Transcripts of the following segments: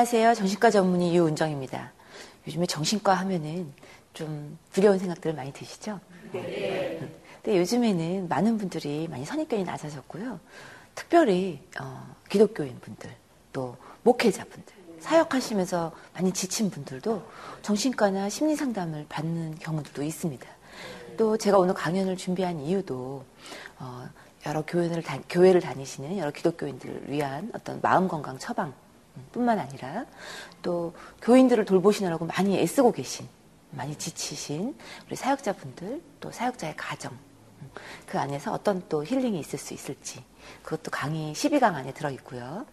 안녕하세요. 정신과 전문의 유은정입니다. 요즘에 정신과 하면은 좀 두려운 생각들 많이 드시죠? 네. 근데 요즘에는 많은 분들이 많이 선입견이 낮아졌고요. 특별히 어, 기독교인 분들, 또 목회자분들, 사역하시면서 많이 지친 분들도 정신과나 심리 상담을 받는 경우들도 있습니다. 또 제가 오늘 강연을 준비한 이유도 어, 여러 교회를, 다, 교회를 다니시는 여러 기독교인들을 위한 어떤 마음 건강 처방 뿐만 아니라 또 교인들을 돌보시느라고 많이 애쓰고 계신 많이 지치신 우리 사역자분들 또 사역자의 가정 그 안에서 어떤 또 힐링이 있을 수 있을지 그것도 강의 12강 안에 들어있고요.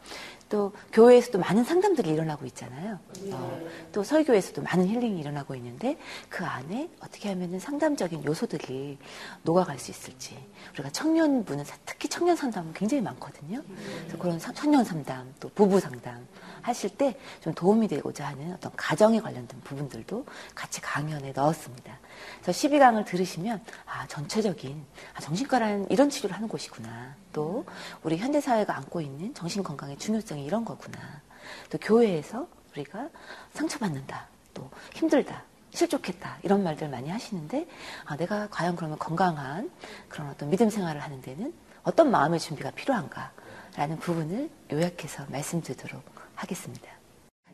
또 교회에서도 많은 상담들이 일어나고 있잖아요. 어, 또 설교에서도 많은 힐링이 일어나고 있는데 그 안에 어떻게 하면 상담적인 요소들이 녹아갈 수 있을지 우리가 청년분은 특히 청년 상담은 굉장히 많거든요. 그래서 그런 청년 상담 또 부부 상담 하실 때 좀 도움이 되고자 하는 어떤 가정에 관련된 부분들도 같이 강연에 넣었습니다. 그래서 12강을 들으시면 아 전체적인 아, 정신과라는 이런 치료를 하는 곳이구나. 또 우리 현대 사회가 안고 있는 정신 건강의 중요성이 이런 거구나. 또 교회에서 우리가 상처받는다. 또 힘들다. 실족했다. 이런 말들 많이 하시는데 아, 내가 과연 그러면 건강한 그런 어떤 믿음 생활을 하는 데는 어떤 마음의 준비가 필요한가? 라는 부분을 요약해서 말씀드리도록 하겠습니다.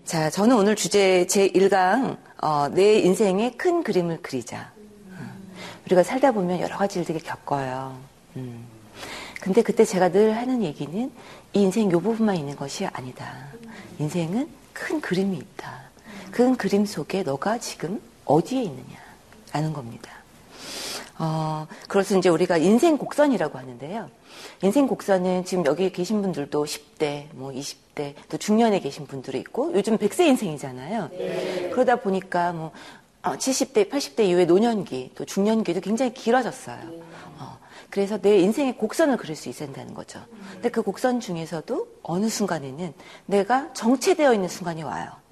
자, 저는 오늘 주제 제1강 어, 내 인생의 큰 그림을 그리자. 음, 우리가 살다 보면 여러 가지 일들이 겪어요. 음. 근데 그때 제가 늘 하는 얘기는 이 인생 요 부분만 있는 것이 아니다. 인생은 큰 그림이 있다. 큰 그림 속에 너가 지금 어디에 있느냐 라는 겁니다. 어, 그래서 이제 우리가 인생 곡선이라고 하는데요. 인생 곡선은 지금 여기 계신 분들도 10대, 뭐 20대, 또 중년에 계신 분들이 있고 요즘 100세 인생이잖아요. 네. 그러다 보니까 뭐 70대, 어, 80대 이후에 노년기, 또 중년기도 굉장히 길어졌어요. 어, 그래서 내 인생의 곡선을 그릴 수 있어야 된다는 거죠. 근데 그 곡선 중에서도 어느 순간에는 내가 정체되어 있는 순간이 와요.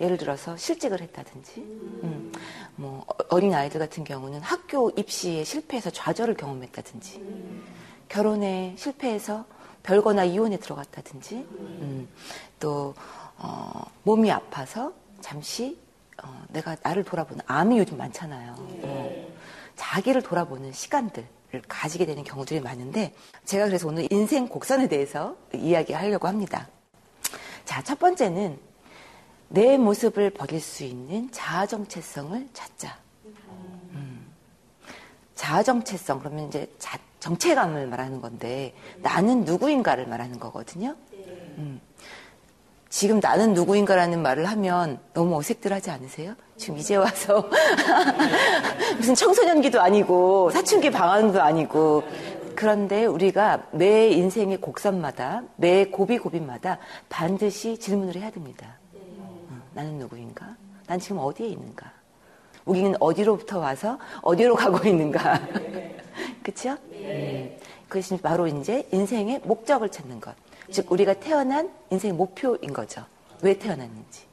예를 들어서 실직을 했다든지, 음, 뭐 어린 아이들 같은 경우는 학교 입시에 실패해서 좌절을 경험했다든지, 결혼에 실패해서 별거나 이혼에 들어갔다든지, 음, 또 어, 몸이 아파서 잠시 어, 내가 나를 돌아보는 암이 요즘 많잖아요. 어, 자기를 돌아보는 시간들. 가지게 되는 경우들이 많은데 제가 그래서 오늘 인생 곡선에 대해서 이야기하려고 합니다. 자, 첫 번째는 내 모습을 버릴 수 있는 자아 정체성을 찾자. 음. 자아 정체성 그러면 이제 자, 정체감을 말하는 건데 나는 누구인가를 말하는 거거든요. 음. 지금 나는 누구인가라는 말을 하면 너무 어색들 하지 않으세요? 지금 이제 와서 무슨 청소년기도 아니고 사춘기 방황도 아니고 그런데 우리가 매 인생의 곡선마다 매 고비고비마다 반드시 질문을 해야 됩니다. 어, 나는 누구인가? 난 지금 어디에 있는가? 우리는 어디로부터 와서 어디로 가고 있는가? 그렇죠? 음. 그것이 바로 이제 인생의 목적을 찾는 것. 즉 우리가 태어난 인생의 목표인 거죠. 왜 태어났는지.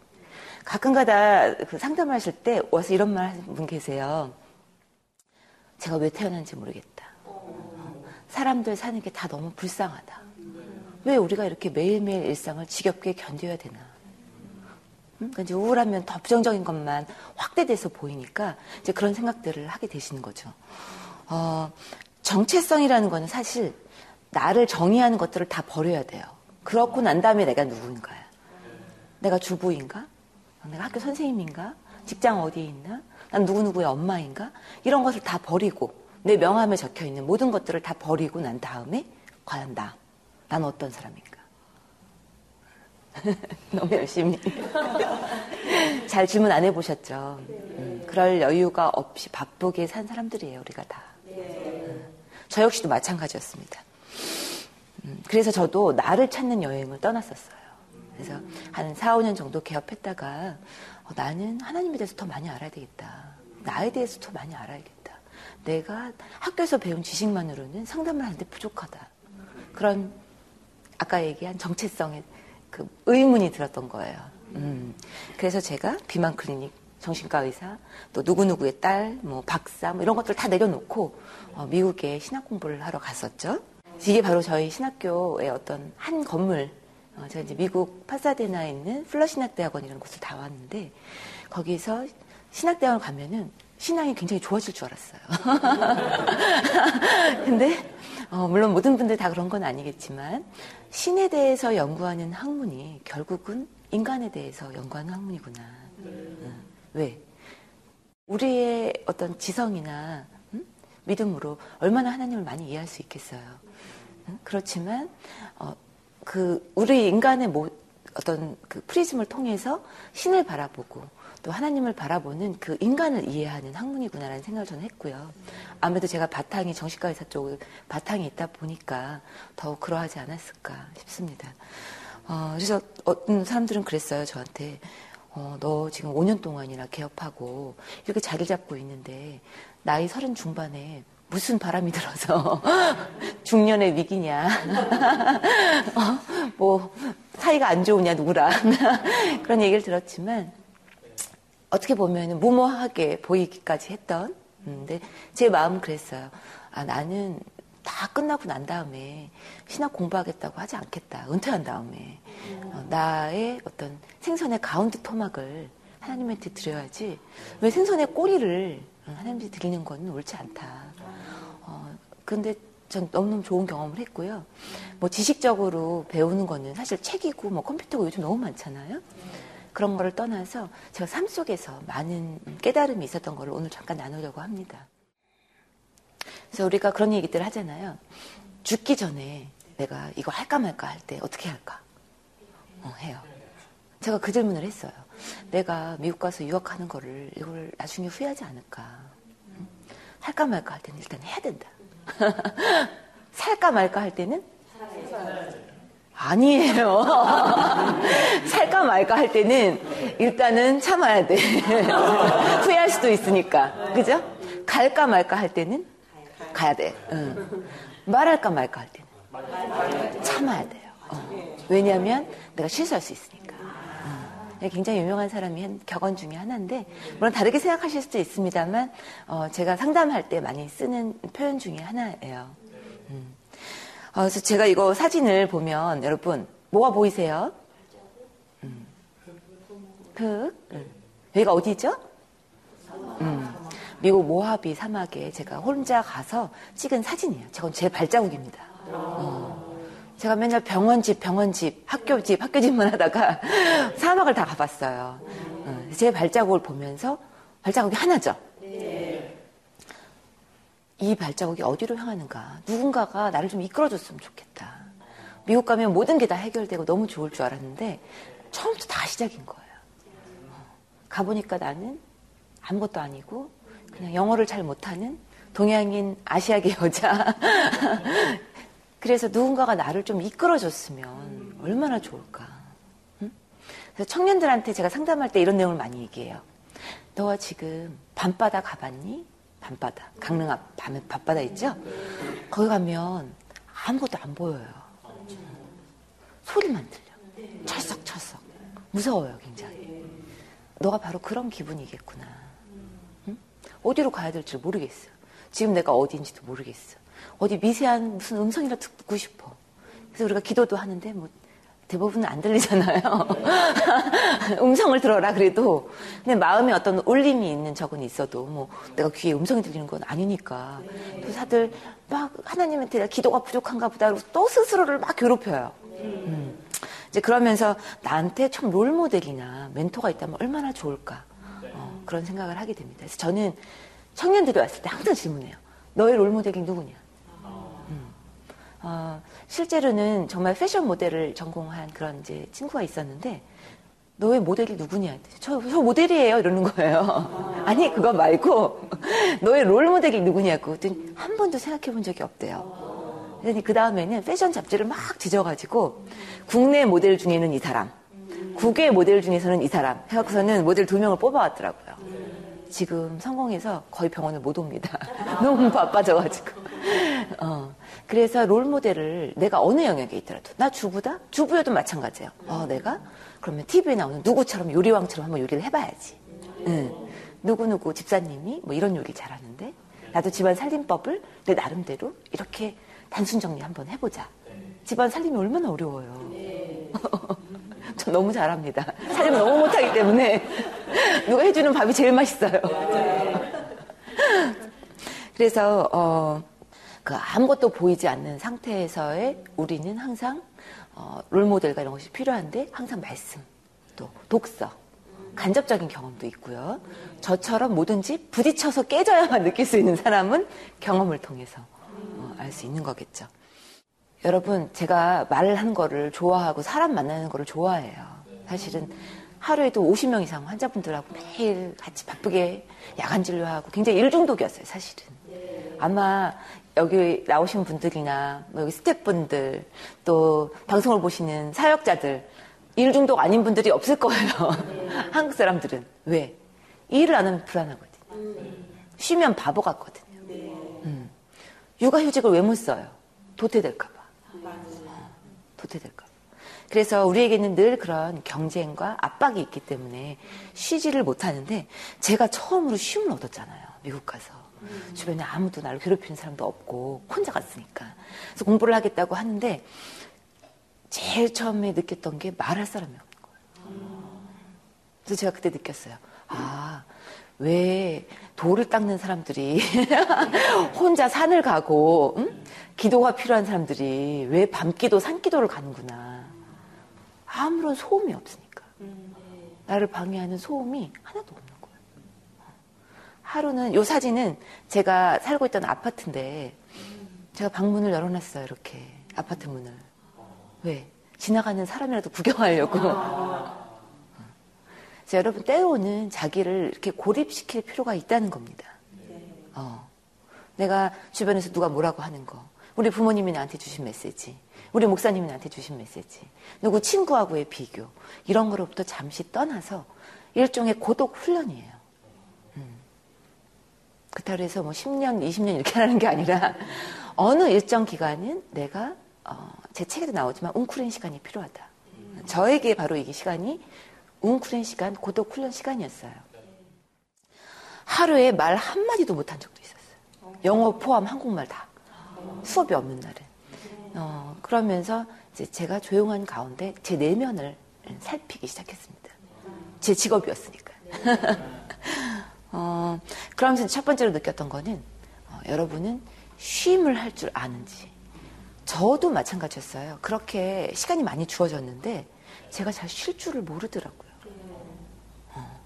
가끔가다 그 상담하실 때 와서 이런 말 하는 분 계세요. 제가 왜 태어났는지 모르겠다. 사람들 사는 게 다 너무 불쌍하다. 왜 우리가 이렇게 매일매일 일상을 지겹게 견뎌야 되나. 그러니까 이제 우울하면 더 부정적인 것만 확대돼서 보이니까 이제 그런 생각들을 하게 되시는 거죠. 어, 정체성이라는 거는 사실 나를 정의하는 것들을 다 버려야 돼요. 그렇고 난 다음에 내가 누구인가요? 내가 주부인가? 내가 학교 선생님인가? 직장 어디에 있나? 난 누구누구의 엄마인가? 이런 것을 다 버리고 내 명함에 적혀 있는 모든 것들을 다 버리고 난 다음에 과연 나, 난 어떤 사람인가? 너무 열심히. 잘 질문 안 해보셨죠? 음, 그럴 여유가 없이 바쁘게 산 사람들이에요, 우리가 다. 음, 저 역시도 마찬가지였습니다. 음, 그래서 저도 나를 찾는 여행을 떠났었어요. 그래서 한 4, 5년 정도 개업했다가 어, 나는 하나님에 대해서 더 많이 알아야 되겠다. 나에 대해서 더 많이 알아야겠다. 내가 학교에서 배운 지식만으로는 상담을 하는데 부족하다. 그런 아까 얘기한 정체성의 그 의문이 들었던 거예요. 음. 그래서 제가 비만 클리닉 정신과 의사, 또 누구누구의 딸, 뭐 박사, 뭐 이런 것들 다 내려놓고 어, 미국에 신학 공부를 하러 갔었죠. 이게 바로 저희 신학교의 어떤 한 건물 어, 제가 이제 미국 파사데나에 있는 플러 신학대학원이라는 곳을 다 왔는데 거기서 신학대학원 가면은 신앙이 굉장히 좋아질 줄 알았어요. 근데 어, 물론 모든 분들 다 그런 건 아니겠지만 신에 대해서 연구하는 학문이 결국은 인간에 대해서 연구하는 학문이구나. 음, 왜? 우리의 어떤 지성이나 음? 믿음으로 얼마나 하나님을 많이 이해할 수 있겠어요. 음? 그렇지만 어, 그 우리 인간의 모, 어떤 그 프리즘을 통해서 신을 바라보고 또 하나님을 바라보는 그 인간을 이해하는 학문이구나라는 생각을 저는 했고요. 아무래도 제가 바탕이 정신과 의사 쪽 바탕이 있다 보니까 더욱 그러하지 않았을까 싶습니다. 어, 그래서 어떤 사람들은 그랬어요 저한테 어, 너 지금 5년 동안이나 개업하고 이렇게 자리 잡고 있는데 나이 서른 중반에 무슨 바람이 들어서 중년의 위기냐 어, 뭐 사이가 안 좋으냐 누구랑 그런 얘기를 들었지만 어떻게 보면 무모하게 보이기까지 했던 음, 근데 제 마음은 그랬어요. 아 나는 다 끝나고 난 다음에 신학 공부하겠다고 하지 않겠다. 은퇴한 다음에 어, 나의 어떤 생선의 가운데 토막을 하나님한테 드려야지 왜 생선의 꼬리를 하나님한테 드리는 건 옳지 않다. 어, 근데 전 너무너무 좋은 경험을 했고요. 뭐 지식적으로 배우는 거는 사실 책이고 뭐 컴퓨터가 요즘 너무 많잖아요. 그런 거를 떠나서 제가 삶 속에서 많은 깨달음이 있었던 거를 오늘 잠깐 나누려고 합니다. 그래서 우리가 그런 얘기들 하잖아요. 죽기 전에 내가 이거 할까 말까 할 때 어떻게 할까? 어, 해요. 제가 그 질문을 했어요. 내가 미국 가서 유학하는 거를 이걸 나중에 후회하지 않을까? 할까 말까 할 때는 일단 해야 된다. 살까 말까 할 때는 아니에요. 살까 말까 할 때는 일단은 참아야 돼. 후회할 수도 있으니까. 그죠? 갈까 말까 할 때는 가야 돼. 응. 말할까 말까 할 때는 참아야 돼요. 어. 왜냐하면 내가 실수할 수 있으니까. 응. 굉장히 유명한 사람이 한 격언 중에 하나인데 물론 다르게 생각하실 수도 있습니다만 어, 제가 상담할 때 많이 쓰는 표현 중에 하나예요. 음. 어, 그래서 제가 이거 사진을 보면 여러분 뭐가 보이세요? 음. 흙. 음. 여기가 어디죠? 음. 미국 모하비 사막에 제가 혼자 가서 찍은 사진이에요. 저건 제 발자국입니다. 어. 제가 맨날 병원집, 병원집, 학교집, 학교집만 하다가 사막을 다 가봤어요. 어. 제 발자국을 보면서 발자국이 하나죠. 이 발자국이 어디로 향하는가. 누군가가 나를 좀 이끌어줬으면 좋겠다. 미국 가면 모든 게 다 해결되고 너무 좋을 줄 알았는데 처음부터 다 시작인 거예요. 가보니까 나는 아무것도 아니고 그냥 영어를 잘 못하는 동양인 아시아계 여자. 그래서 누군가가 나를 좀 이끌어줬으면 얼마나 좋을까. 그래서 청년들한테 제가 상담할 때 이런 내용을 많이 얘기해요. 너가 지금 밤바다 가봤니? 밤바다, 강릉 앞 밤에 밤바다 있죠? 거기 가면 아무것도 안 보여요. 소리만 들려. 철썩철썩. 무서워요, 굉장히. 너가 바로 그런 기분이겠구나. 응? 어디로 가야 될지 모르겠어. 지금 내가 어디인지도 모르겠어. 어디 미세한 무슨 음성이라 듣고 싶어. 그래서 우리가 기도도 하는데 뭐 대부분은 안 들리잖아요. 음성을 들어라 그래도 근데 마음에 어떤 울림이 있는 적은 있어도 뭐 내가 귀에 음성이 들리는 건 아니니까 또 다들 막 하나님한테 기도가 부족한가 보다 그러고 또 스스로를 막 괴롭혀요. 음. 이제 그러면서 나한테 참 롤모델이나 멘토가 있다면 얼마나 좋을까 어, 그런 생각을 하게 됩니다. 그래서 저는 청년들이 왔을 때 항상 질문해요. 너의 롤모델이 누구냐? 어, 실제로는 정말 패션 모델을 전공한 그런 이제 친구가 있었는데 너의 모델이 누구냐? 저, 저 모델이에요. 이러는 거예요. 아니, 그거 말고 너의 롤 모델이 누구냐고. 한 번도 생각해 본 적이 없대요. 그 다음에는 패션 잡지를 막 뒤져가지고 국내 모델 중에는 이 사람, 국외 모델 중에서는 이 사람 해갖고서는 모델 두 명을 뽑아왔더라고요. 지금 성공해서 거의 병원을 못 옵니다. 너무 바빠져가지고. 어. 그래서 롤 모델을 내가 어느 영역에 있더라도 나 주부다? 주부여도 마찬가지예요. 어, 내가 그러면 TV에 나오는 누구처럼 요리왕처럼 한번 요리를 해봐야지. 응. 누구누구 집사님이 뭐 이런 요리 잘하는데 나도 집안 살림법을 내 나름대로 이렇게 단순 정리 한번 해보자. 집안 살림이 얼마나 어려워요. 저 너무 잘합니다. 사실 너무 못하기 때문에 누가 해주는 밥이 제일 맛있어요. 그래서 어, 그 아무것도 보이지 않는 상태에서의 우리는 항상 어, 롤모델과 이런 것이 필요한데 항상 말씀, 또 독서, 간접적인 경험도 있고요. 저처럼 뭐든지 부딪혀서 깨져야만 느낄 수 있는 사람은 경험을 통해서 어, 알수 있는 거겠죠. 여러분, 제가 말을 하는 거를 좋아하고 사람 만나는 거를 좋아해요. 사실은 하루에도 50명 이상 환자분들하고 매일 같이 바쁘게 야간 진료하고 굉장히 일중독이었어요, 사실은. 아마 여기 나오신 분들이나 뭐 여기 스태프분들 또 방송을 보시는 사역자들 일 중독 아닌 분들이 없을 거예요. 한국 사람들은 왜 일을 안 하면 불안하거든요. 쉬면 바보 같거든요. 음. 육아휴직을 왜 못 써요? 도태될까봐. 어, 도태될까봐. 그래서 우리에게는 늘 그런 경쟁과 압박이 있기 때문에 쉬지를 못하는데 제가 처음으로 쉼을 얻었잖아요. 미국 가서. 주변에 아무도 나를 괴롭히는 사람도 없고 혼자 갔으니까. 그래서 공부를 하겠다고 하는데 제일 처음에 느꼈던 게 말할 사람이 없는 거예요. 그래서 제가 그때 느꼈어요. 아, 왜 돌을 닦는 사람들이 혼자 산을 가고 응? 기도가 필요한 사람들이 왜 밤기도 산기도를 가는구나. 아무런 소음이 없으니까. 나를 방해하는 소음이 하나도 없는. 하루는 요 사진은 제가 살고 있던 아파트인데 제가 방문을 열어놨어요. 이렇게 아파트 문을. 왜? 지나가는 사람이라도 구경하려고. 그래서 여러분 때로는 자기를 이렇게 고립시킬 필요가 있다는 겁니다. 어. 내가 주변에서 누가 뭐라고 하는 거. 우리 부모님이 나한테 주신 메시지. 우리 목사님이 나한테 주신 메시지. 누구 친구하고의 비교. 이런 거로부터 잠시 떠나서 일종의 고독 훈련이에요. 음. 그렇다고 해서 뭐 10년, 20년 이렇게 하는 게 아니라 어느 일정 기간은 내가 어, 제 책에도 나오지만 웅크린 시간이 필요하다. 저에게 바로 이게 시간이 웅크린 시간, 고독 훈련 시간이었어요. 하루에 말 한마디도 못한 적도 있었어요. 영어 포함 한국말 다. 수업이 없는 날은. 어, 그러면서 이제 제가 조용한 가운데 제 내면을 살피기 시작했습니다. 제 직업이었으니까. 어, 그러면서 첫 번째로 느꼈던 거는 어, 여러분은 쉼을 할 줄 아는지. 저도 마찬가지였어요. 그렇게 시간이 많이 주어졌는데 제가 잘 쉴 줄을 모르더라고요. 어,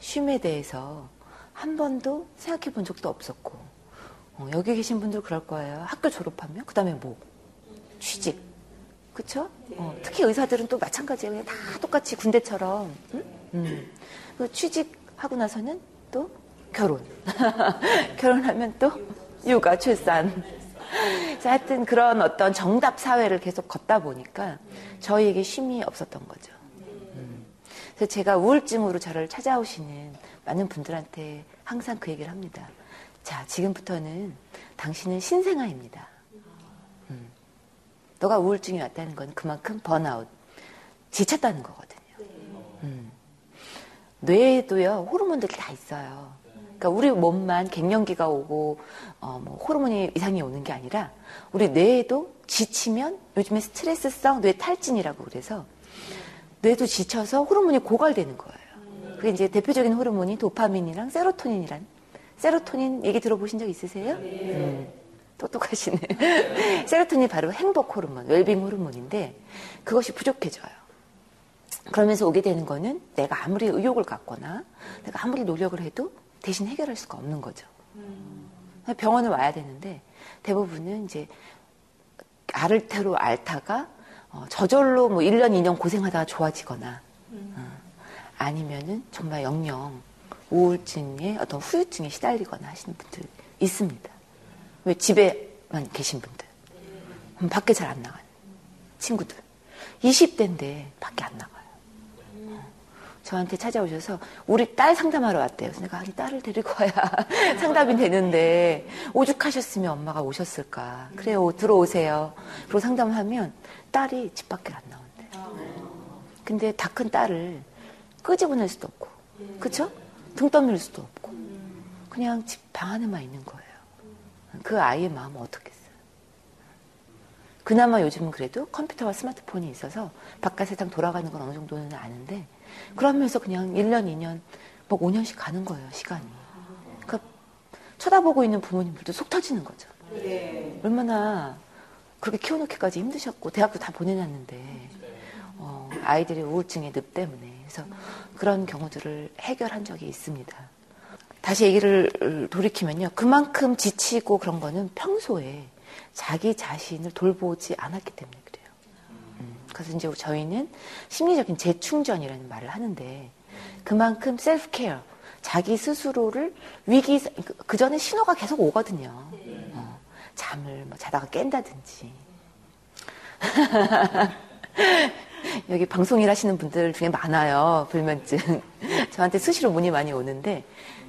쉼에 대해서 한 번도 생각해 본 적도 없었고 어, 여기 계신 분들 그럴 거예요. 학교 졸업하면 그 다음에 뭐 취직, 그렇죠? 어, 특히 의사들은 또 마찬가지예요. 다 똑같이 군대처럼 응? 음. 그 취직하고 나서는 또 결혼, 결혼하면 또 육아, 출산. 하여튼 그런 어떤 정답 사회를 계속 걷다 보니까 저희에게 쉼이 없었던 거죠. 음. 그래서 제가 우울증으로 저를 찾아오시는 많은 분들한테 항상 그 얘기를 합니다. 자, 지금부터는 당신은 신생아입니다. 음. 너가 우울증이 왔다는 건 그만큼 번아웃, 지쳤다는 거거든요. 음. 뇌에도요, 호르몬들이 다 있어요. 그러니까 우리 몸만 갱년기가 오고 어, 뭐 호르몬이 이상이 오는 게 아니라 우리 뇌에도 지치면 요즘에 스트레스성 뇌 탈진이라고 그래서 뇌도 지쳐서 호르몬이 고갈되는 거예요. 그게 이제 대표적인 호르몬이 도파민이랑 세로토닌이란 세로토닌 얘기 들어보신 적 있으세요? 음, 똑똑하시네. 세로토닌이 바로 행복 호르몬, 웰빙 호르몬인데 그것이 부족해져요. 그러면서 오게 되는 거는 내가 아무리 의욕을 갖거나 내가 아무리 노력을 해도 대신 해결할 수가 없는 거죠. 음. 병원을 와야 되는데 대부분은 이제 아를테로 앓다가 어, 저절로 뭐 1년, 2년 고생하다가 좋아지거나 음. 어, 아니면은 정말 영영 우울증에 어떤 후유증에 시달리거나 하시는 분들 있습니다. 왜 집에만 계신 분들. 음, 밖에 잘 안 나가는 친구들. 20대인데 밖에 안 나가. 저한테 찾아오셔서 우리 딸 상담하러 왔대요. 그래서 내가 아니 딸을 데리고 와야 상담이 되는데 오죽하셨으면 엄마가 오셨을까. 그래요 들어오세요. 그리고 상담하면 딸이 집 밖에 안 나온대. 근데 다 큰 딸을 끄집어낼 수도 없고, 그쵸? 등 떠밀 수도 없고, 그냥 집 방 안에만 있는 거예요. 그 아이의 마음은 어떻겠어요? 그나마 요즘은 그래도 컴퓨터와 스마트폰이 있어서 바깥 세상 돌아가는 건 어느 정도는 아는데 그러면서 그냥 1년, 2년, 뭐 5년씩 가는 거예요, 시간이. 그러니까 쳐다보고 있는 부모님들도 속 터지는 거죠. 네. 얼마나 그렇게 키워놓기까지 힘드셨고 대학도 다 보내놨는데 어, 아이들의 우울증의 늪 때문에 그래서 그런 경우들을 해결한 적이 있습니다. 다시 얘기를 돌이키면요. 그만큼 지치고 그런 거는 평소에 자기 자신을 돌보지 않았기 때문에 그래서 이제 저희는 심리적인 재충전이라는 말을 하는데 그만큼 셀프 케어, 자기 스스로를 위기, 그 전에 신호가 계속 오거든요. 어, 잠을 뭐 자다가 깬다든지. 여기 방송 일 하시는 분들 중에 많아요. 불면증. 저한테 수시로 문의 많이 오는데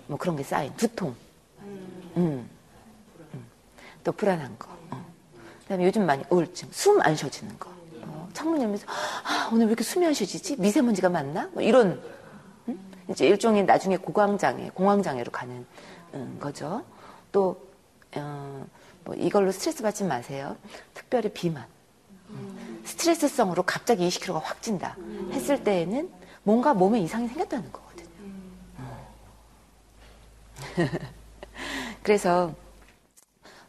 뭐 그런 게 쌓인 두통. 음. 음. 또 불안한 거. 어. 그다음에 요즘 많이 우울증, 숨 안 쉬어지는 거. 어, 창문 열면서 아, 오늘 왜 이렇게 안 쉬어지지? 미세먼지가 많나? 뭐 이런 음? 이제 일종의 나중에 고강장애, 공황장애로 가는 음, 거죠. 또 어, 뭐 이걸로 스트레스 받지 마세요. 특별히 비만. 스트레스성으로 갑자기 20kg가 확 찐다 했을 때에는 뭔가 몸에 이상이 생겼다는 거거든요. 어. 그래서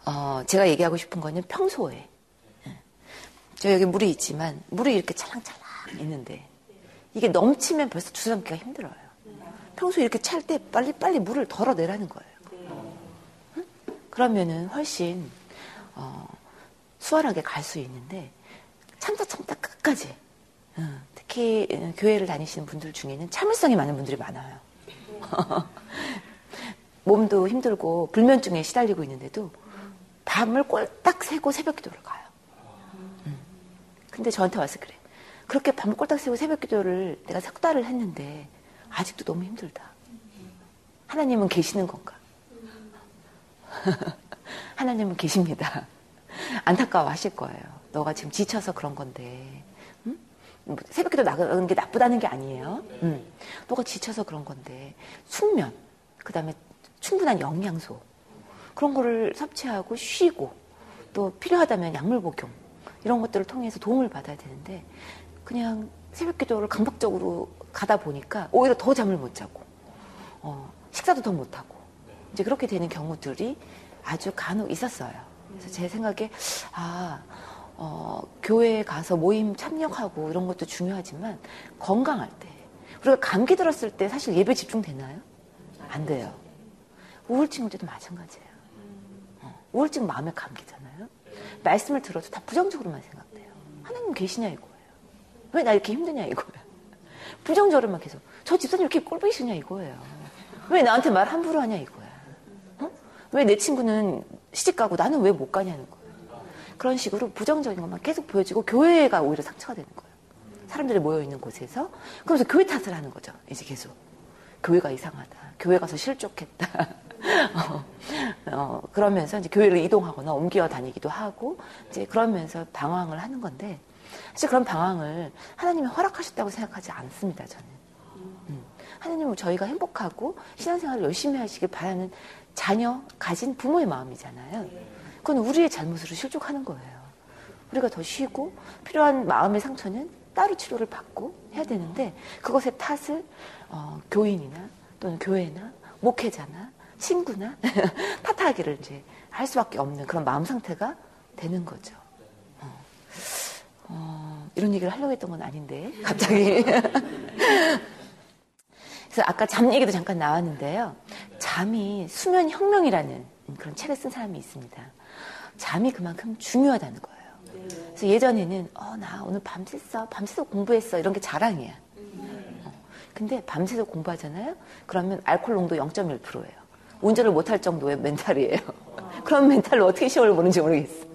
어, 제가 얘기하고 싶은 거는 평소에 저 여기 물이 있지만 물이 이렇게 찰랑찰랑 있는데 이게 넘치면 벌써 주섬기가 힘들어요. 평소에 이렇게 찰 때 빨리 빨리 물을 덜어내라는 거예요. 응? 그러면은 훨씬 어, 수월하게 갈 수 있는데 참다 참다 끝까지. 특히 교회를 다니시는 분들 중에는 참을성이 많은 분들이 많아요. 몸도 힘들고 불면증에 시달리고 있는데도 밤을 꼴딱 새고 새벽 기도를 가요. 근데 저한테 와서 그래. 그렇게 밤을 꼴딱 새고 새벽 기도를 내가 석 달을 했는데 아직도 너무 힘들다. 하나님은 계시는 건가? 하나님은 계십니다. 안타까워 하실 거예요. 너가 지금 지쳐서 그런 건데 응? 뭐 새벽 기도 나가는 게 나쁘다는 게 아니에요. 응. 너가 지쳐서 그런 건데 숙면 그 다음에 충분한 영양소 그런 거를 섭취하고 쉬고 또 필요하다면 약물 복용 이런 것들을 통해서 도움을 받아야 되는데 그냥 새벽 기도를 강박적으로 가다 보니까 오히려 더 잠을 못 자고 어, 식사도 더 못 하고 이제 그렇게 되는 경우들이 아주 간혹 있었어요. 그래서 제 생각에 아 어, 교회에 가서 모임 참여하고 이런 것도 중요하지만 건강할 때 우리가 감기 들었을 때 사실 예배 집중되나요? 안 돼요. 우울증 올 때도 마찬가지예요. 어, 우울증 마음의 감기잖아요. 말씀을 들어도 다 부정적으로만 생각돼요. 하나님 계시냐 이거예요. 왜 나 이렇게 힘드냐 이거예요. 부정적으로만 계속 저 집사님 이렇게 꼴보이시냐 이거예요. 왜 나한테 말 함부로 하냐 이거야. 어? 왜내 친구는 시집 가고 나는 왜 못 가냐는 거예요. 그런 식으로 부정적인 것만 계속 보여지고 교회가 오히려 상처가 되는 거예요. 사람들이 모여 있는 곳에서 그러면서 교회 탓을 하는 거죠. 이제 계속 교회가 이상하다. 교회 가서 실족했다. 어, 어, 그러면서 이제 교회를 이동하거나 옮겨 다니기도 하고 이제 그러면서 방황을 하는 건데 사실 그런 방황을 하나님이 허락하셨다고 생각하지 않습니다. 저는 음. 하나님은 저희가 행복하고 신앙생활을 열심히 하시길 바라는 자녀 가진 부모의 마음이잖아요. 그건 우리의 잘못으로 실족하는 거예요. 우리가 더 쉬고 필요한 마음의 상처는 따로 치료를 받고 해야 되는데 그것의 탓을 어, 교인이나 또는 교회나 목회자나 친구나 탓하기를 이제 할 수밖에 없는 그런 마음 상태가 되는 거죠. 어, 어, 이런 얘기를 하려고 했던 건 아닌데 갑자기. 그래서 아까 잠 얘기도 잠깐 나왔는데요. 잠이 수면 혁명이라는 그런 책을 쓴 사람이 있습니다. 잠이 그만큼 중요하다는 거예요. 그래서 예전에는 어, 나 오늘 밤샜어. 밤새서 공부했어. 이런 게 자랑이야. 어. 근데 밤새서 공부하잖아요? 그러면 알코올 농도 0.1%예요. 운전을 못할 정도의 멘탈이에요. 그런 멘탈로 어떻게 시험을 보는지 모르겠어.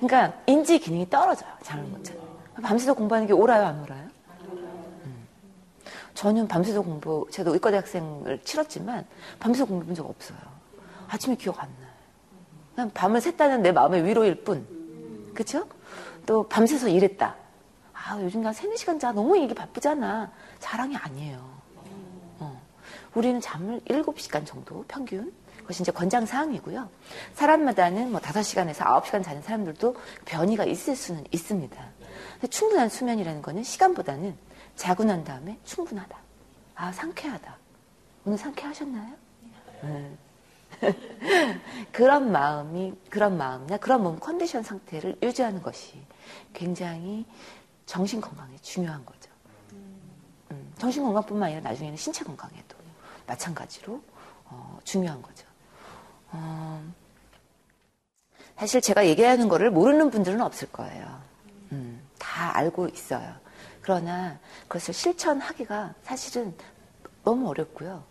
그러니까 인지 기능이 떨어져요. 잠을 못 자면. 밤새서 공부하는 게 옳아요, 안 옳아요? 음. 저는 밤새서 공부, 저도 의과대학생을 치렀지만 밤새서 공부 해본 적 없어요. 아침에 기억 안 나요. 그냥 밤을 샜다는 내 마음의 위로일 뿐. 그쵸? 또 밤새서 일했다. 아, 요즘 나 세네 시간 자. 너무 이게 바쁘잖아. 자랑이 아니에요. 어. 우리는 잠을 7시간 정도 평균 그것이 이제 권장 사항이고요. 사람마다는 뭐 5시간에서 9시간 자는 사람들도 변이가 있을 수는 있습니다. 충분한 수면이라는 거는 시간보다는 자고 난 다음에 충분하다. 아, 상쾌하다. 오늘 상쾌하셨나요? 네. 그런 마음이, 그런 마음이나 그런 몸 컨디션 상태를 유지하는 것이 굉장히 정신 건강에 중요한 거죠. 음, 정신 건강뿐만 아니라 나중에는 신체 건강에도 마찬가지로 어, 중요한 거죠. 어, 사실 제가 얘기하는 거를 모르는 분들은 없을 거예요. 음, 다 알고 있어요. 그러나 그것을 실천하기가 사실은 너무 어렵고요.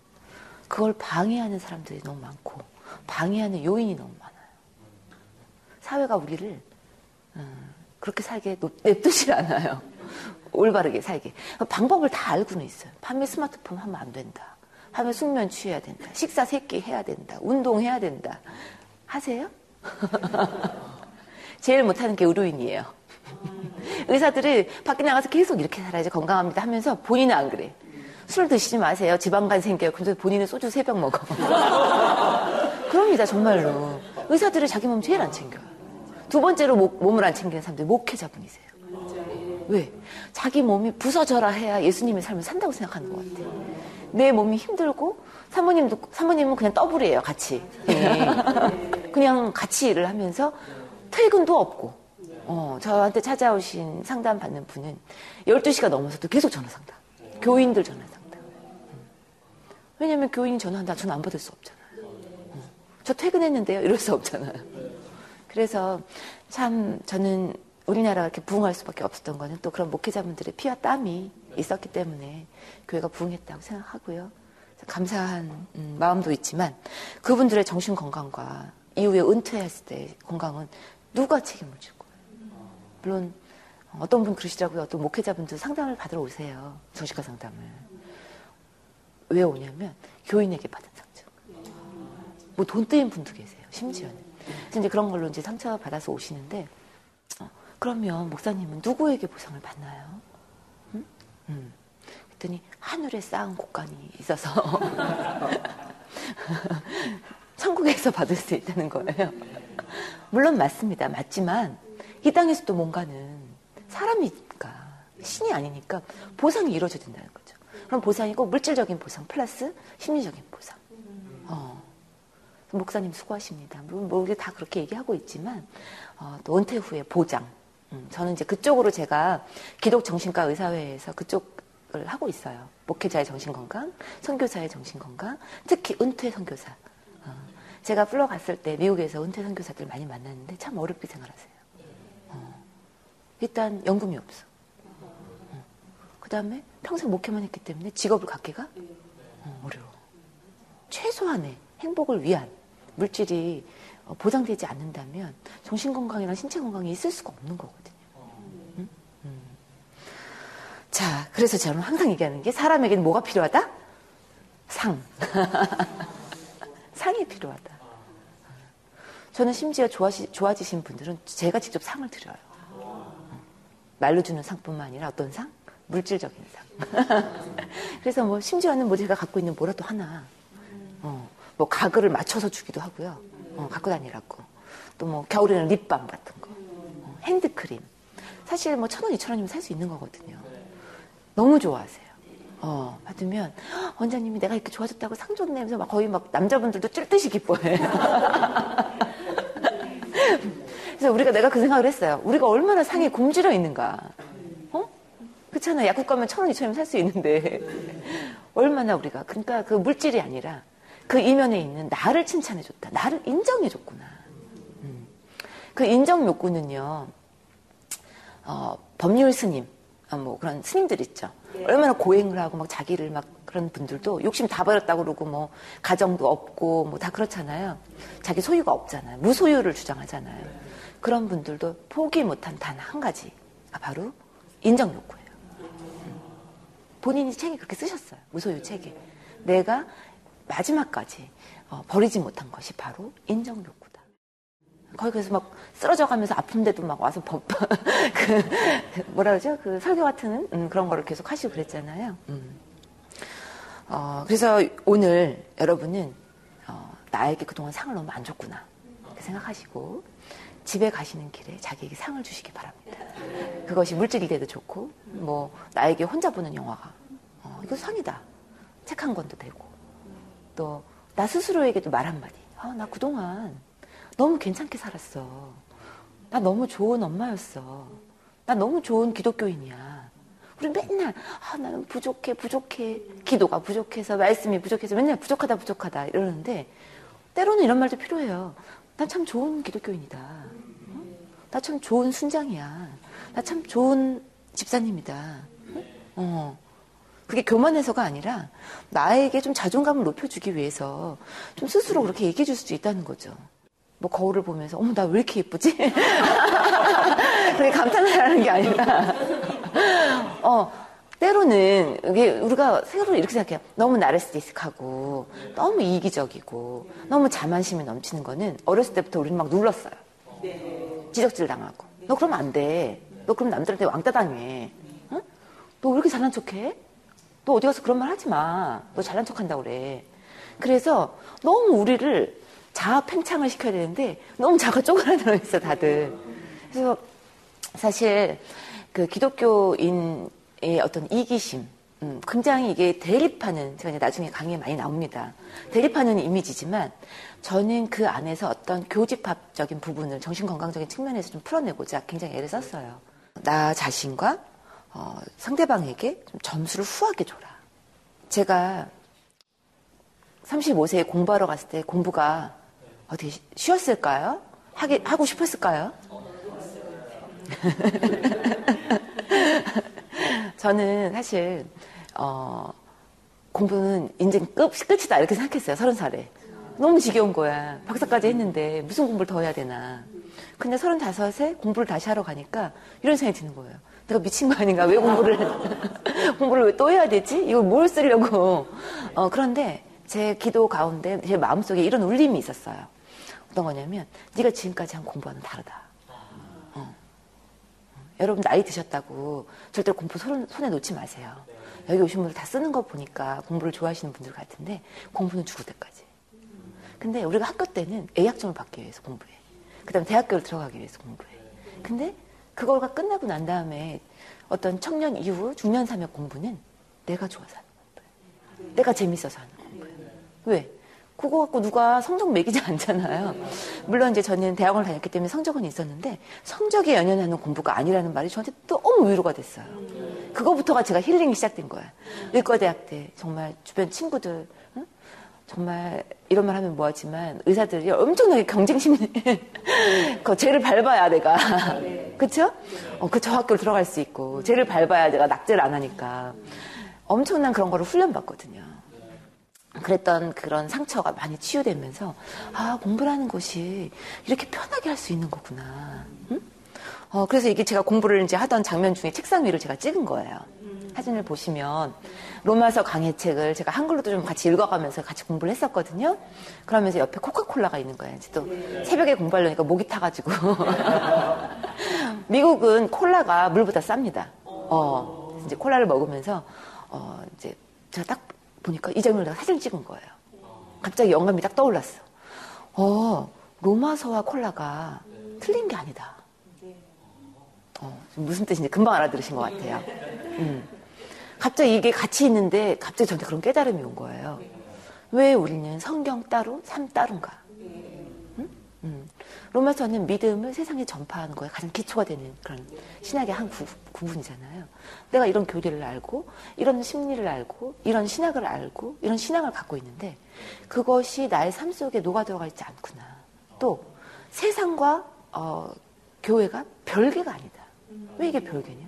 그걸 방해하는 사람들이 너무 많고 방해하는 요인이 너무 많아요. 사회가 우리를 음, 그렇게 살게 냅두질 않아요. 올바르게 살게. 방법을 다 알고는 있어요. 밤에 스마트폰 하면 안 된다. 밤에 숙면 취해야 된다. 식사 세 끼 해야 된다. 운동해야 된다. 하세요? 제일 못하는 게 의료인이에요. 의사들이 밖에 나가서 계속 이렇게 살아야지 건강합니다 하면서 본인은 안 그래. 술 드시지 마세요. 지방간 생겨요. 근데 본인은 소주 세 병 먹어. 그럽니다, 정말로. 의사들이 자기 몸 제일 안 챙겨요. 두 번째로 목, 몸을 안 챙기는 사람들이 목회자분이세요. 왜? 자기 몸이 부서져라 해야 예수님의 삶을 산다고 생각하는 것 같아요. 내 몸이 힘들고 사모님도 사모님은 그냥 더블이에요, 같이. 네. 그냥 같이 일을 하면서 퇴근도 없고. 어, 저한테 찾아오신 상담 받는 분은 12시가 넘어서도 계속 전화 상담. 교인들 전화 상담. 왜냐면 교인이 전화한다. 저는 안 받을 수 없잖아요. 어. 저 퇴근했는데요. 이럴 수 없잖아요. 그래서 참 저는 우리나라가 이렇게 부흥할 수밖에 없었던 거는 또 그런 목회자분들의 피와 땀이 있었기 때문에 교회가 부흥했다고 생각하고요. 감사한 음, 마음도 있지만 그분들의 정신 건강과 이후에 은퇴했을 때 건강은 누가 책임을 질 거예요? 물론 어떤 분 그러시더라고요. 어떤 목회자분들 상담을 받으러 오세요. 정신과 상담을. 왜 오냐면 교인에게 받은 상처. 뭐 돈 떼인 분도 계세요. 심지어는. 그래서 이제 그런 걸로 이제 상처 받아서 오시는데 어, 그러면 목사님은 누구에게 보상을 받나요? 음? 음. 그랬더니 하늘에 쌓은 곡간이 있어서 천국에서 받을 수 있다는 거예요. 물론 맞습니다. 맞지만 이 땅에서도 뭔가는 사람이니까 신이 아니니까 보상이 이루어져야 된다는 거죠. 그럼 보상이 꼭 물질적인 보상 플러스 심리적인 보상. 어. 목사님 수고하십니다. 물론 뭐 우리 다 그렇게 얘기하고 있지만 어, 또 은퇴 후에 보장. 음, 저는 이제 그쪽으로 제가 기독 정신과 의사회에서 그쪽을 하고 있어요. 목회자의 정신건강, 선교사의 정신건강, 특히 은퇴 선교사. 어, 제가 플러 갔을 때 미국에서 은퇴 선교사들 많이 만났는데 참 어렵게 생활하세요. 어, 일단 연금이 없어. 어, 그 다음에 평생 목회만 했기 때문에 직업을 갖기가 어, 어려워. 최소한의 행복을 위한 물질이 어, 보장되지 않는다면 정신 건강이나 신체 건강이 있을 수가 없는 거거든요. 음? 음. 자, 그래서 저는 항상 얘기하는 게 사람에게는 뭐가 필요하다? 상. 상이 필요하다. 저는 심지어 좋아지, 좋아지신 분들은 제가 직접 상을 드려요. 말로 주는 상뿐만 아니라 어떤 상? 물질적인 상. 그래서 뭐 심지어는 뭐 제가 갖고 있는 뭐라도 하나, 어, 뭐 가글을 맞춰서 주기도 하고요. 어, 갖고 다니라고. 또 뭐 겨울에는 립밤 같은 거, 어, 핸드크림. 사실 뭐 천 원, 이천 원이면 살 수 있는 거거든요. 너무 좋아하세요. 어, 받으면 원장님이 내가 이렇게 좋아졌다고 상 줬네 하면서 막 거의 막 남자분들도 찔듯이 기뻐해. 그래서 우리가 내가 그 생각을 했어요. 우리가 얼마나 상에 굶주려 있는가. 어? 그렇잖아. 약국 가면 천 원, 이천 원이면 살수 있는데. 얼마나 우리가. 그러니까 그 물질이 아니라 그 이면에 있는 나를 칭찬해줬다. 나를 인정해줬구나. 음. 그 인정 욕구는요, 어, 법률 스님, 어, 뭐 그런 스님들 있죠. 예. 얼마나 고행을 하고 막 자기를 막 그런 분들도 욕심 다 버렸다고 그러고 뭐 가정도 없고 뭐 다 그렇잖아요. 자기 소유가 없잖아요. 무소유를 주장하잖아요. 그런 분들도 포기 못한 단 한 가지가 바로 인정 욕구예요. 음. 본인이 책에 그렇게 쓰셨어요. 무소유 책에. 내가 마지막까지 어, 버리지 못한 것이 바로 인정 욕구다. 거기 그래서 막 쓰러져 가면서 아픈데도 막 와서 법, 그, 뭐라 그러죠? 그 설교 같은 음, 그런 거를 계속 하시고 그랬잖아요. 음. 어, 그래서 오늘 여러분은 어, 나에게 그동안 상을 너무 안 줬구나 생각하시고 집에 가시는 길에 자기에게 상을 주시기 바랍니다. 그것이 물질이 돼도 좋고 뭐 나에게 혼자 보는 영화가 어, 이거 상이다. 책 한 권도 되고 또 나 스스로에게도 말 한마디. 아, 나 그동안 너무 괜찮게 살았어. 나 너무 좋은 엄마였어. 나 너무 좋은 기독교인이야. 우리 맨날 아, 나는 부족해, 부족해. 기도가 부족해서 말씀이 부족해서 맨날 부족하다, 부족하다 이러는데 때로는 이런 말도 필요해요. 난 참 좋은 기독교인이다. 나참 좋은 순장이야. 나 참 좋은 집사님이다. 어. 그게 교만해서가 아니라 나에게 좀 자존감을 높여주기 위해서 좀 스스로 그렇게 얘기해 줄 수도 있다는 거죠. 뭐 거울을 보면서 어머 나 왜 이렇게 예쁘지? 그게 감탄을 하는 게 아니라 어 때로는 이게 우리가 새로 이렇게 생각해요. 너무 나르시스틱하고 너무 이기적이고 너무 자만심이 넘치는 거는 어렸을 때부터 우리는 막 눌렀어요. 지적질 당하고 너 그러면 안 돼. 너 그럼 남들한테 왕따 당해. 응? 너왜 이렇게 잘난 척해? 너 어디 가서 그런 말 하지 마. 너 잘난 척한다고 그래. 그래서 너무 우리를 자아 팽창을 시켜야 되는데 너무 자가 쪼그라들어 있어 다들. 그래서 사실 그 기독교인의 어떤 이기심, 음, 굉장히 이게 대립하는 제가 이제 나중에 강의에 많이 나옵니다. 대립하는 이미지지만 저는 그 안에서 어떤 교집합적인 부분을 정신건강적인 측면에서 좀 풀어내고자 굉장히 애를 썼어요. 나 자신과 어, 상대방에게 좀 점수를 후하게 줘라. 제가 35세에 공부하러 갔을 때 공부가 어떻게 쉬웠을까요? 하기, 하고 싶었을까요? 저는 사실, 어, 공부는 인생 끝, 끝이다 이렇게 생각했어요. 서른 살에. 너무 지겨운 거야. 박사까지 했는데 무슨 공부를 더 해야 되나. 근데 서른 다섯에 공부를 다시 하러 가니까 이런 생각이 드는 거예요. 내가 미친 거 아닌가? 왜 공부를, 공부를 왜 또 해야 되지? 이걸 뭘 쓰려고. 어, 그런데 제 기도 가운데 제 마음속에 이런 울림이 있었어요. 어떤 거냐면, 네가 지금까지 한 공부와는 다르다. 어. 여러분 나이 드셨다고 절대로 공부 손, 손에 놓지 마세요. 여기 오신 분들 다 쓰는 거 보니까 공부를 좋아하시는 분들 같은데 공부는 죽을 때까지. 근데 우리가 학교 때는 A학점을 받기 위해서 공부해. 그 다음에 대학교를 들어가기 위해서 공부해. 근데 그걸가 끝나고 난 다음에 어떤 청년 이후 중년 삼역 공부는 내가 좋아서 하는 공부예요. 내가 재밌어서 하는 공부예요. 왜? 그거 갖고 누가 성적 매기지 않잖아요. 물론 이제 저는 대학원을 다녔기 때문에 성적은 있었는데 성적에 연연하는 공부가 아니라는 말이 저한테 너무 위로가 됐어요. 그거부터가 제가 힐링이 시작된 거야. 의과대학 때 정말 주변 친구들 응? 정말 이런 말 하면 뭐하지만 의사들이 엄청나게 경쟁심리 그 죄를 밟아야 내가 그쵸? 어, 그저 학교를 들어갈 수 있고 죄를 밟아야 내가 낙제를 안 하니까 엄청난 그런 거를 훈련받거든요. 그랬던 그런 상처가 많이 치유되면서 아 공부라는 것이 이렇게 편하게 할 수 있는 거구나. 응? 어, 그래서 이게 제가 공부를 이제 하던 장면 중에 책상 위를 제가 찍은 거예요. 사진을 보시면 로마서 강해책을 제가 한글로도 좀 같이 읽어가면서 같이 공부를 했었거든요. 그러면서 옆에 코카콜라가 있는 거예요. 이제 또 새벽에 공부하려니까 목이 타가지고 미국은 콜라가 물보다 쌉니다. 어, 이제 콜라를 먹으면서 어, 이제 제가 딱 보니까 이 장면을 내가 사진 찍은 거예요. 갑자기 영감이 딱 떠올랐어. 어, 로마서와 콜라가 틀린 게 아니다. 어, 무슨 뜻인지 금방 알아들으신 것 같아요. 음. 갑자기 이게 같이 있는데 갑자기 저한테 그런 깨달음이 온 거예요. 왜 우리는 성경 따로, 삶 따로인가? 로마서는 믿음을 세상에 전파하는 거에 가장 기초가 되는 그런 신학의 한 구, 구분이잖아요. 내가 이런 교리를 알고, 이런 심리를 알고, 이런 신학을 알고, 이런 신앙을 갖고 있는데, 그것이 나의 삶 속에 녹아 들어가 있지 않구나. 또, 세상과, 어, 교회가 별개가 아니다. 왜 이게 별개냐?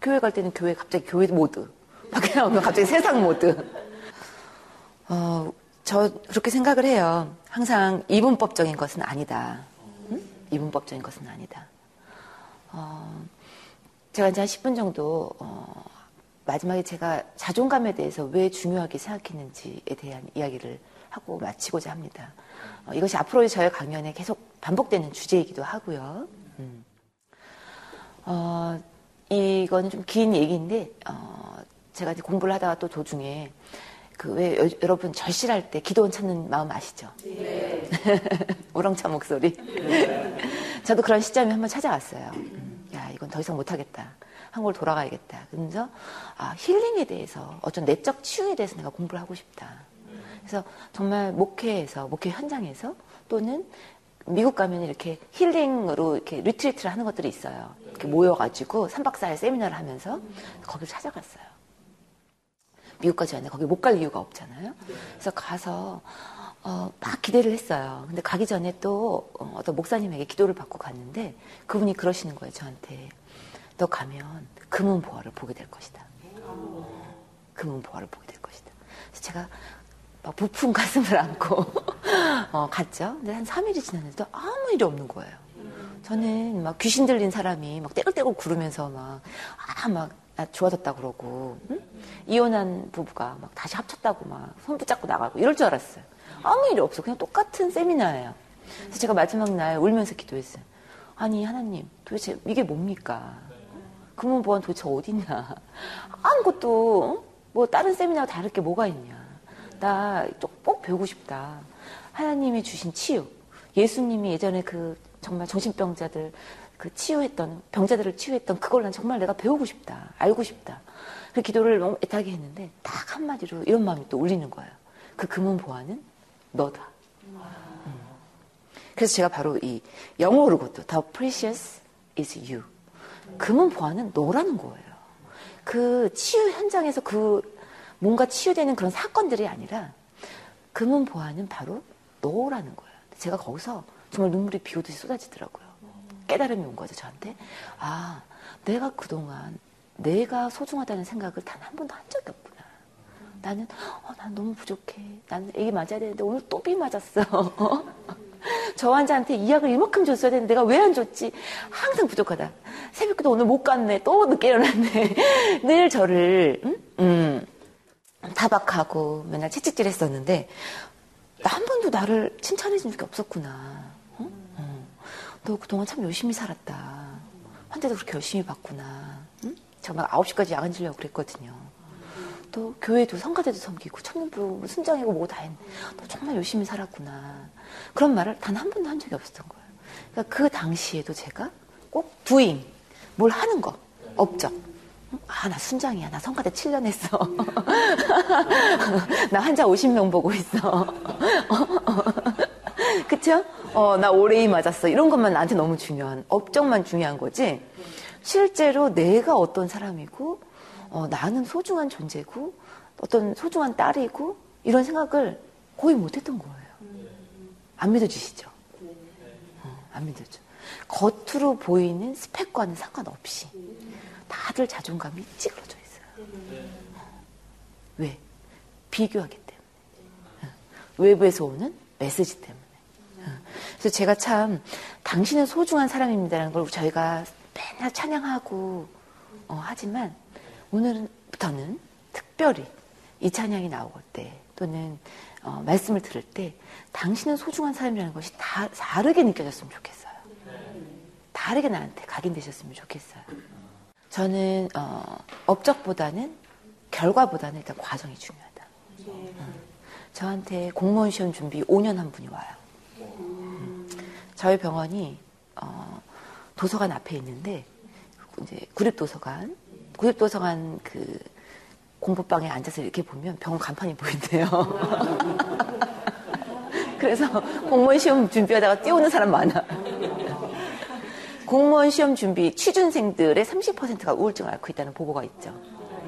교회 갈 때는 교회 갑자기 교회 모드. 밖에 나오면 갑자기 세상 모드. 어, 저 그렇게 생각을 해요. 항상 이분법적인 것은 아니다. 응? 이분법적인 것은 아니다. 어, 제가 이제 한 10분 정도 어, 마지막에 제가 자존감에 대해서 왜 중요하게 생각했는지에 대한 이야기를 하고 마치고자 합니다. 어, 이것이 앞으로의 저의 강연에 계속 반복되는 주제이기도 하고요. 음. 어, 이건 좀 긴 얘기인데 어, 제가 이제 공부를 하다가 또 도중에 그 왜 여러분 절실할 때 기도원 찾는 마음 아시죠? 네. 우렁찬 목소리. 네. 저도 그런 시점이 한번 찾아왔어요. 야 이건 더 이상 못하겠다. 한국을 돌아가야겠다. 그래서 아, 힐링에 대해서 어떤 내적 치유에 대해서 내가 공부를 하고 싶다. 그래서 정말 목회에서 목회 현장에서 또는 미국 가면 이렇게 힐링으로 이렇게 retreat를 하는 것들이 있어요. 이렇게 모여가지고 3박 4일 세미나를 하면서 거기를 찾아갔어요. 미국까지 왔는데 거기 못 갈 이유가 없잖아요. 그래서 가서 어, 막 기대를 했어요. 근데 가기 전에 또 어, 어떤 목사님에게 기도를 받고 갔는데 그분이 그러시는 거예요, 저한테. 너 가면 금은 보화를 보게 될 것이다. 금은 보화를 보게 될 것이다. 그래서 제가 막 부푼 가슴을 안고 어, 갔죠. 근데 한 3일이 지났는데도 아무 일이 없는 거예요. 저는 막 귀신 들린 사람이 막 떼굴떼굴 구르면서 막, 아, 막, 나 좋아졌다 그러고, 응? 이혼한 부부가 막 다시 합쳤다고 막 손 붙잡고 나가고 이럴 줄 알았어요. 아무 일이 없어. 그냥 똑같은 세미나예요. 그래서 제가 마지막 날 울면서 기도했어요. 아니, 하나님, 도대체 이게 뭡니까? 금은보안 도대체 어딨냐? 아무것도, 뭐 다른 세미나와 다를 게 뭐가 있냐? 나 꼭 배우고 싶다. 하나님이 주신 치유. 예수님이 예전에 그 정말 정신병자들 그 치유했던 병자들을 치유했던 그걸 난 정말 내가 배우고 싶다. 알고 싶다. 그 기도를 너무 애타게 했는데 딱 한마디로 이런 마음이 또 울리는 거예요. 그 금은 보화는 너다. 음. 그래서 제가 바로 이 영어로 것도 The precious is you. 금은 보화는 너라는 거예요. 그 치유 현장에서 그 뭔가 치유되는 그런 사건들이 아니라 금은 보화는 바로 너라는 거예요. 제가 거기서 정말 눈물이 비 오듯이 쏟아지더라고요. 깨달음이 온 거죠, 저한테. 아, 내가 그동안 내가 소중하다는 생각을 단 한 번도 한 적이 없구 나. 나는, 어, 난 너무 부족해. 나는 애기 맞아야 되는데 오늘 또 비 맞았어. 저 환자한테 이 약을 이만큼 줬어야 되는데 내가 왜 안 줬지? 항상 부족하다. 새벽에도 오늘 못 갔네. 또 늦게 일어났네. 늘 저를, 음? 음, 타박하고 맨날 채찍질 했었는데, 한 번도 나를 칭찬해 준 적이 없었구나. 어? 어. 너 그동안 참 열심히 살았다. 환자도 그렇게 열심히 봤구나. 응? 정말 9시까지 야간 진료 그랬거든요. 또 교회도 성가대도 섬기고 청년부 순장이고 뭐고 다 했는데 너 정말 열심히 살았구나. 그런 말을 단 한 번도 한 적이 없었던 거예요. 그러니까 그 당시에도 제가 꼭 doing, 뭘 하는 거, 업적. 아, 나 순장이야. 나 성가대 7년 했어. 나 환자 50명 보고 있어. 그쵸? 어, 나 오레이 맞았어. 이런 것만 나한테 너무 중요한, 업적만 중요한 거지. 실제로 내가 어떤 사람이고, 어, 나는 소중한 존재고, 어떤 소중한 딸이고, 이런 생각을 거의 못 했던 거예요. 안 믿어지시죠? 어, 안 믿어져. 겉으로 보이는 스펙과는 상관없이. 다들 자존감이 찌그러져 있어요. 왜? 비교하기 때문에. 외부에서 오는 메시지 때문에. 그래서 제가 참 당신은 소중한 사람입니다라는 걸 저희가 맨날 찬양하고 어, 하지만 오늘부터는 특별히 이 찬양이 나올 때 또는 어, 말씀을 들을 때 당신은 소중한 사람이라는 것이 다, 다르게 느껴졌으면 좋겠어요. 다르게 나한테 각인되셨으면 좋겠어요. 저는 어, 업적보다는 결과보다는 일단 과정이 중요하다. 음. 저한테 공무원 시험 준비 5년 한 분이 와요. 음. 저희 병원이 어, 도서관 앞에 있는데 이제 구립 도서관, 구립도서관 그 공부방에 앉아서 이렇게 보면 병원 간판이 보인대요. 그래서 공무원 시험 준비하다가 뛰어오는 사람 많아. 공무원 시험 준비 취준생들의 30%가 우울증을 앓고 있다는 보고가 있죠.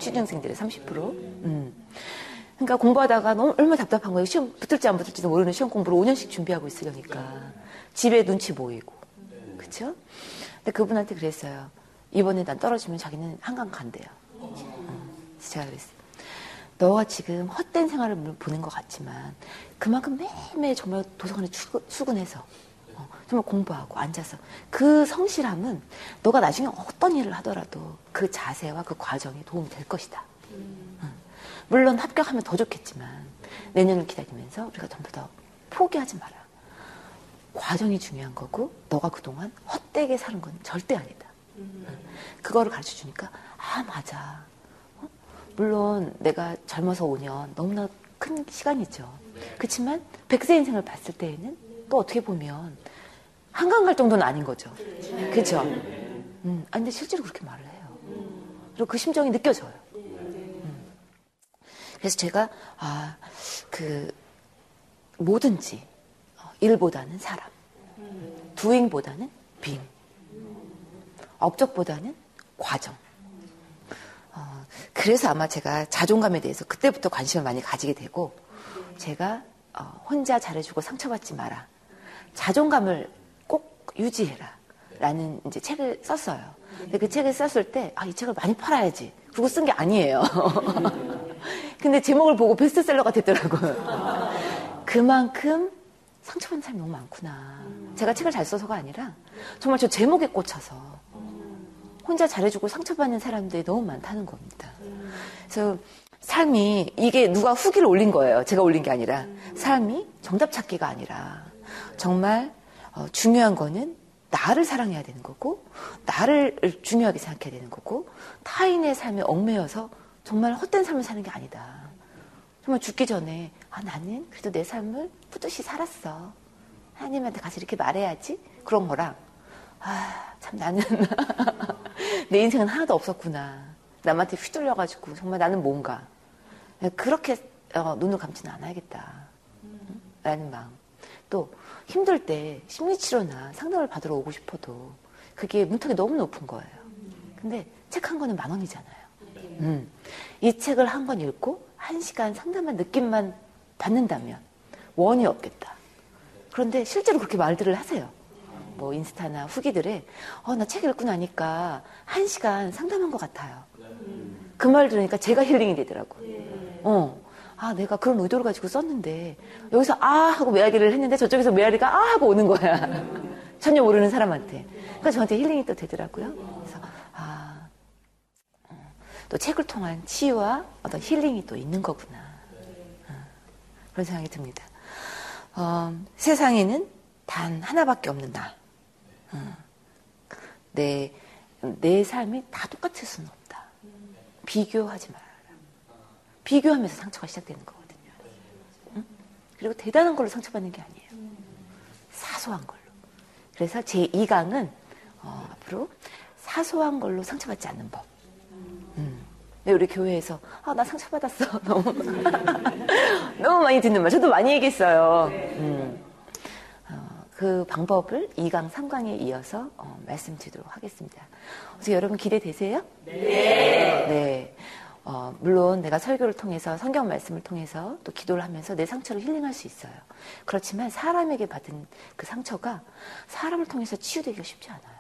취준생들의 30%. 음. 그러니까 공부하다가 너무 얼마나 답답한 거예요. 시험 붙을지 안 붙을지도 모르는 시험 공부를 5년씩 준비하고 있으려니까. 집에 눈치 보이고. 그쵸? 근데 그분한테 그랬어요. 이번에 난 떨어지면 자기는 한강 간대요. 음. 제가 그랬어요. 너가 지금 헛된 생활을 보는 것 같지만 그만큼 매일매일 정말 도서관에 출근 해서 정말 공부하고 앉아서 그 성실함은 너가 나중에 어떤 일을 하더라도 그 자세와 그 과정이 도움이 될 것이다. 음. 물론 합격하면 더 좋겠지만 내년을 기다리면서 우리가 전부 더 포기하지 마라. 과정이 중요한 거고 너가 그동안 헛되게 사는 건 절대 아니다. 음. 그거를 가르쳐 주니까 아 맞아. 어? 물론 내가 젊어서 5년 너무나 큰 시간이죠. 그렇지만 100세 인생을 봤을 때에는 또 어떻게 보면 한강 갈 정도는 아닌 거죠. 그렇죠? 음, 아, 근데 실제로 그렇게 말을 해요. 그리고 그 심정이 느껴져요. 음. 그래서 제가, 아, 그, 뭐든지, 어, 일보다는 사람, 두잉보다는 빙, 업적보다는 과정. 어, 그래서 아마 제가 자존감에 대해서 그때부터 관심을 많이 가지게 되고, 제가 어, 혼자 잘해주고 상처받지 마라. 자존감을 꼭 유지해라. 라는 이제 책을 썼어요. 근데 그 책을 썼을 때, 아, 이 책을 많이 팔아야지. 그거 쓴 게 아니에요. 근데 제목을 보고 베스트셀러가 됐더라고요. 그만큼 상처받는 사람이 너무 많구나. 제가 책을 잘 써서가 아니라 정말 저 제목에 꽂혀서 혼자 잘해주고 상처받는 사람들이 너무 많다는 겁니다. 그래서 삶이 이게 누가 후기를 올린 거예요. 제가 올린 게 아니라 삶이 정답 찾기가 아니라 정말 어, 중요한 거는 나를 사랑해야 되는 거고 나를 중요하게 생각해야 되는 거고 타인의 삶에 얽매여서 정말 헛된 삶을 사는 게 아니다. 정말 죽기 전에 아 나는 그래도 내 삶을 뿌듯이 살았어. 하나님한테 가서 이렇게 말해야지 그런 거랑 아 참 나는 내 인생은 하나도 없었구나. 남한테 휘둘려가지고 정말 나는 뭔가 그렇게 어, 눈을 감지는 않아야겠다. 라는 마음. 또 힘들 때 심리치료나 상담을 받으러 오고 싶어도 그게 문턱이 너무 높은 거예요. 근데 책 한 권은 만 원이잖아요. 음. 이 책을 한 권 읽고 한 시간 상담한 느낌만 받는다면 원이 없겠다. 그런데 실제로 그렇게 말들을 하세요. 뭐 인스타나 후기들에 어, 나 책 읽고 나니까 한 시간 상담한 것 같아요. 그말 들으니까 제가 힐링이 되더라고요. 어. 아, 내가 그런 의도를 가지고 썼는데, 여기서 아! 하고 메아리를 했는데 저쪽에서 메아리가 아! 하고 오는 거야. 전혀 모르는 사람한테. 그러니까 저한테 힐링이 또 되더라고요. 그래서, 아, 어, 또 책을 통한 치유와 어떤 힐링이 또 있는 거구나. 어, 그런 생각이 듭니다. 어, 세상에는 단 하나밖에 없는 나. 어, 내, 내 삶이 다 똑같을 수는 없다. 비교하지 마라. 비교하면서 상처가 시작되는 거거든요. 응? 그리고 대단한 걸로 상처받는 게 아니에요. 사소한 걸로. 그래서 제 2강은 어, 앞으로 사소한 걸로 상처받지 않는 법. 음. 우리 교회에서 아, 나 상처받았어. 너무 너무 많이 듣는 말. 저도 많이 얘기했어요. 음. 어, 그 방법을 2강, 3강에 이어서 어, 말씀드리도록 하겠습니다. 그래서 여러분 기대되세요? 네. 네. 어, 물론 내가 설교를 통해서 성경 말씀을 통해서 또 기도를 하면서 내 상처를 힐링할 수 있어요. 그렇지만 사람에게 받은 그 상처가 사람을 통해서 치유되기가 쉽지 않아요.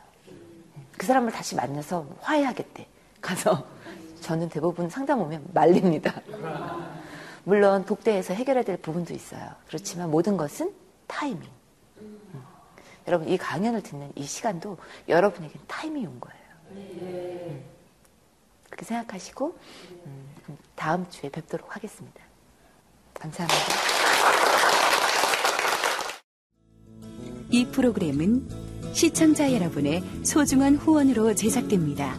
그 사람을 다시 만나서 화해하겠대. 가서 저는 대부분 상담 오면 말립니다. 물론 독대에서 해결해야 될 부분도 있어요. 그렇지만 모든 것은 타이밍. 음. 여러분 이 강연을 듣는 이 시간도 여러분에겐 타이밍이 온 거예요. 음. 그렇게 생각하시고 음, 다음 주에 뵙도록 하겠습니다. 감사합니다. 이 프로그램은 시청자 여러분의 소중한 후원으로 제작됩니다.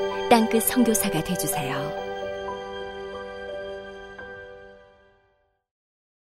땅끝 성교사가 되주세요